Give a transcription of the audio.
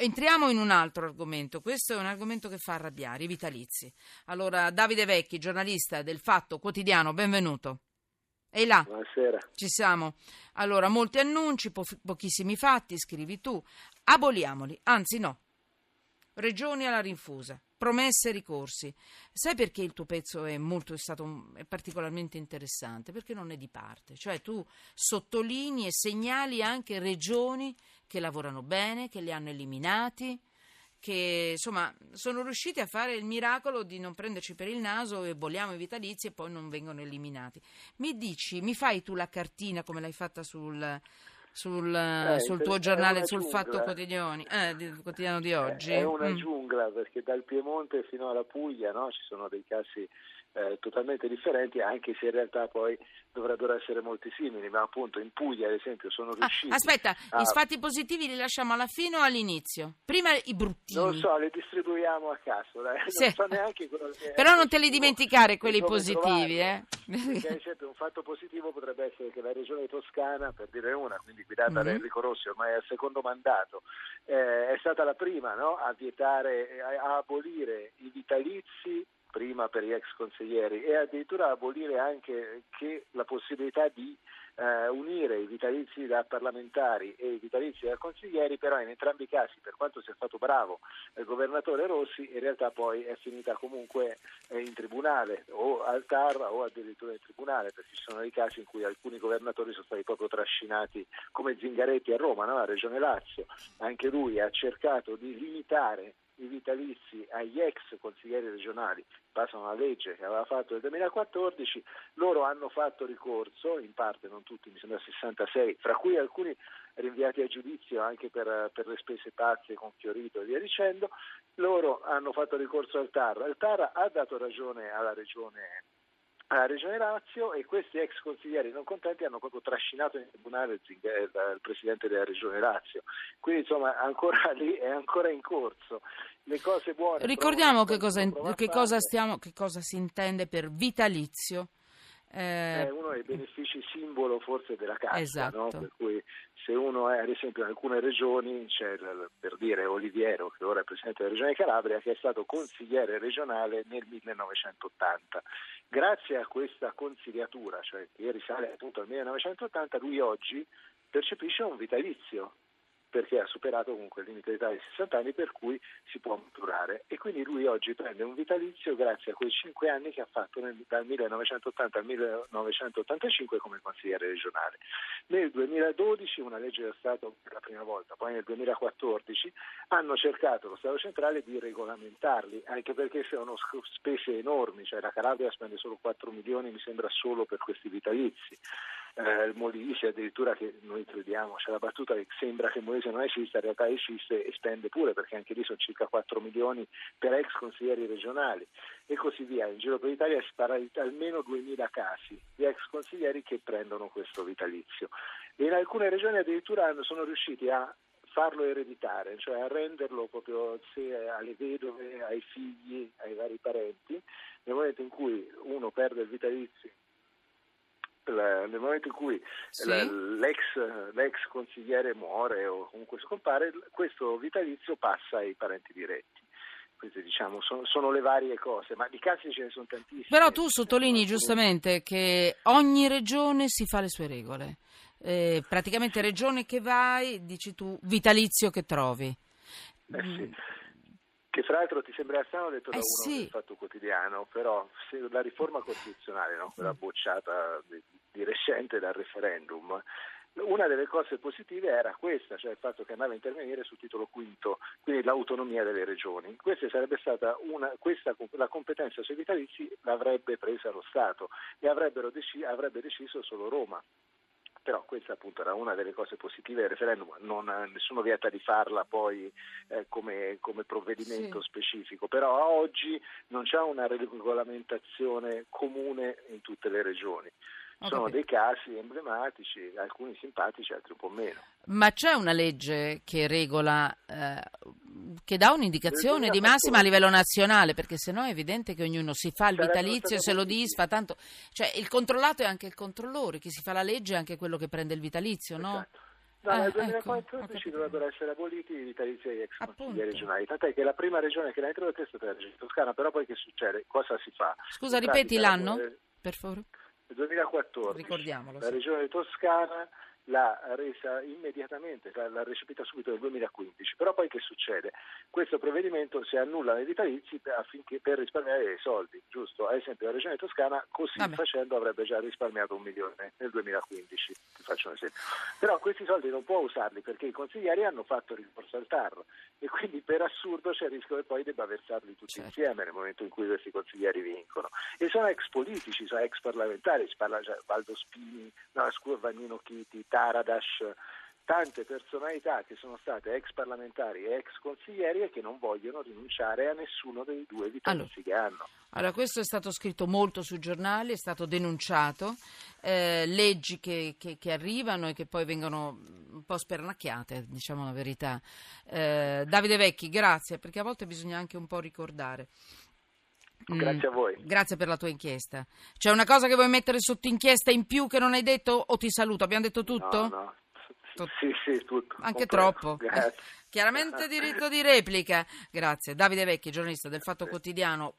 entriamo in un altro argomento. Questo è un argomento che fa arrabbiare, i vitalizi. Allora, Davide Vecchi, giornalista del Fatto Quotidiano, benvenuto. Ehi là. Buonasera. Ci siamo. Allora, molti annunci, po- pochissimi fatti, scrivi tu. Aboliamoli, anzi no. Regioni alla rinfusa, promesse e ricorsi. Sai perché il tuo pezzo è, molto, è stato è particolarmente interessante? Perché non è di parte. Cioè tu sottolinei e segnali anche regioni che lavorano bene, che li hanno eliminati, che insomma sono riusciti a fare il miracolo di non prenderci per il naso e bolliamo i vitalizi e poi non vengono eliminati. Mi dici, mi fai tu la cartina come l'hai fatta sul, sul, Eh, sul tuo giornale, sul giungla. Fatto Quotidiano, eh, di- quotidiano di oggi? È una Mm. giungla perché dal Piemonte fino alla Puglia no, ci sono dei casi eh, totalmente differenti, anche se in realtà poi dovrebbero essere molti simili, ma appunto in Puglia ad esempio sono Ah, riusciti... aspetta, a- i fatti positivi li lasciamo alla fine o all'inizio? Prima i bruttini. Non so, li distribuiamo a caso, dai. Sì. non so neanche quello che Però non te li dimenticare quelli positivi, trovarlo. eh? Perché ad esempio un fatto positivo potrebbe essere che la regione toscana, per dire una, quindi guidata da Mhm. Enrico Rossi ormai al secondo mandato, eh, è stata la prima no, a vietare, a, a abolire i vitalizi prima per gli ex consiglieri e addirittura abolire anche che la possibilità di eh, unire i vitalizi da parlamentari e i vitalizi da consiglieri, però in entrambi i casi, per quanto sia stato bravo il governatore Rossi, in realtà poi è finita comunque eh, tribunale o al TAR o addirittura in tribunale, perché ci sono dei casi in cui alcuni governatori sono stati proprio trascinati come Zingaretti a Roma, no? a Regione Lazio. Anche lui ha cercato di limitare i vitalizi agli ex consiglieri regionali, basta una legge che aveva fatto nel 2014, loro hanno fatto ricorso, in parte non tutti, mi sembra 66, fra cui alcuni rinviati a giudizio anche per, per le spese pazze con Fiorito e via dicendo, loro hanno fatto ricorso al TAR, il TAR ha dato ragione alla regione alla Regione Lazio e questi ex consiglieri non contenti hanno proprio trascinato in tribunale il, eh, presidente della Regione Lazio. Quindi insomma ancora lì è ancora in corso. Le cose buone. Ricordiamo che cosa, che cosa stiamo, che cosa si intende per vitalizio. Eh, è uno dei benefici simbolo forse della cassa, Esatto. no? per cui se uno è ad esempio in alcune regioni, c'è per dire Oliviero, che ora è presidente della regione Calabria, che è stato consigliere regionale nel 1980. Grazie a questa consigliatura, cioè che risale appunto al 1980, lui oggi percepisce un vitalizio perché ha superato comunque il limite d'età di 60 anni per cui si può maturare e quindi lui oggi prende un vitalizio grazie a quei 5 anni che ha fatto nel- dal 1980 al 1985 come consigliere regionale. Nel 2012 una legge dello Stato per la prima volta, poi nel 2014 hanno cercato lo Stato centrale di regolamentarli, anche perché sono spese enormi, cioè la Calabria spende solo 4 milioni mi sembra solo per questi vitalizi eh, Molise addirittura che noi crediamo, c'è la battuta che sembra che Molise non esista, in realtà esiste e spende pure perché anche lì sono circa 4 milioni per ex consiglieri regionali e così via. In giro per l'Italia si parla di almeno 2000 casi di ex consiglieri che prendono questo vitalizio e in alcune regioni addirittura sono riusciti a farlo ereditare, cioè a renderlo proprio alle vedove, ai figli, ai vari parenti, nel momento in cui uno perde il vitalizio la- nel momento in cui Sì. la- l'ex, l'ex consigliere muore o comunque scompare, questo vitalizio passa ai parenti diretti. Queste diciamo sono, sono le varie cose, ma di casi ce ne sono tantissimi. Però tu sottolinei giustamente che ogni regione si fa le sue regole. Eh, praticamente regione che vai, dici tu, vitalizio che trovi. Eh sì. Che fra l'altro ti sembra strano detto da Eh uno sì. del Fatto Quotidiano, però se la riforma costituzionale, no, quella bocciata di, di recente dal referendum, una delle cose positive era questa, cioè il fatto che andava a intervenire sul titolo quinto, quindi l'autonomia delle regioni. Questa sarebbe stata una, questa, la competenza sui vitalizi l'avrebbe presa lo Stato e deci- avrebbe deciso solo Roma. Però questa appunto era una delle cose positive del referendum, non, nessuno vieta di farla poi eh, come, come provvedimento Sì. specifico, però oggi non c'è una regolamentazione comune in tutte le regioni. Ho Sono capito. dei casi emblematici, alcuni simpatici, altri un po' meno. Ma c'è una legge che regola, eh, che dà un'indicazione di massima a 2014. livello nazionale, perché sennò è evidente che ognuno si fa il vitalizio e se lo disfa, tanto... Cioè il controllato è anche il controllore, chi si fa la legge è anche quello che prende il vitalizio, no? Esatto. No, nel ecco, 2014 ho capito. dovrebbero essere aboliti i vitalizi agli ex Appunto. consiglieri regionali. Tant'è che la prima regione che l'ha introdotta è stata la regione toscana, però poi che succede? Cosa si fa? Scusa, ripeti l'anno, eh, per favore? Nel 2014 Ricordiamolo, la sì. regione toscana l'ha resa immediatamente, l'ha l'ha recepita subito nel 2015. Però poi che succede? Questo provvedimento si annulla nei vitalizi affinché, per risparmiare dei soldi, giusto? Ad esempio la regione toscana così Vabbè. facendo avrebbe già risparmiato un milione nel 2015, ti faccio un esempio. Però questi soldi non può usarli perché i consiglieri hanno fatto ricorso al TAR e quindi per assurdo c'è il rischio che poi debba versarli tutti Certo. insieme nel momento in cui questi consiglieri vincono. E sono ex politici, sono ex parlamentari, si parla già Valdo Spini, no, scusa, Vannino Chiti, Taradash, tante personalità che sono state ex parlamentari e ex consiglieri e che non vogliono rinunciare a nessuno dei due vitalizi che hanno. Allora, questo è stato scritto molto sui giornali, è stato denunciato, eh, leggi che, che- che arrivano e che poi vengono un po' spernacchiate, diciamo la verità. Eh, Davide Vecchi, grazie, perché a volte bisogna anche un po' ricordare. Mm, Grazie a voi. Grazie per la tua inchiesta. C'è una cosa che vuoi mettere sotto inchiesta in più che non hai detto o ti saluto? Abbiamo detto tutto? No, no. Sì, sì, tutto. Anche Completo. troppo. Grazie. Eh, chiaramente diritto di replica. Grazie. Davide Vecchi, giornalista del Fatto Quotidiano.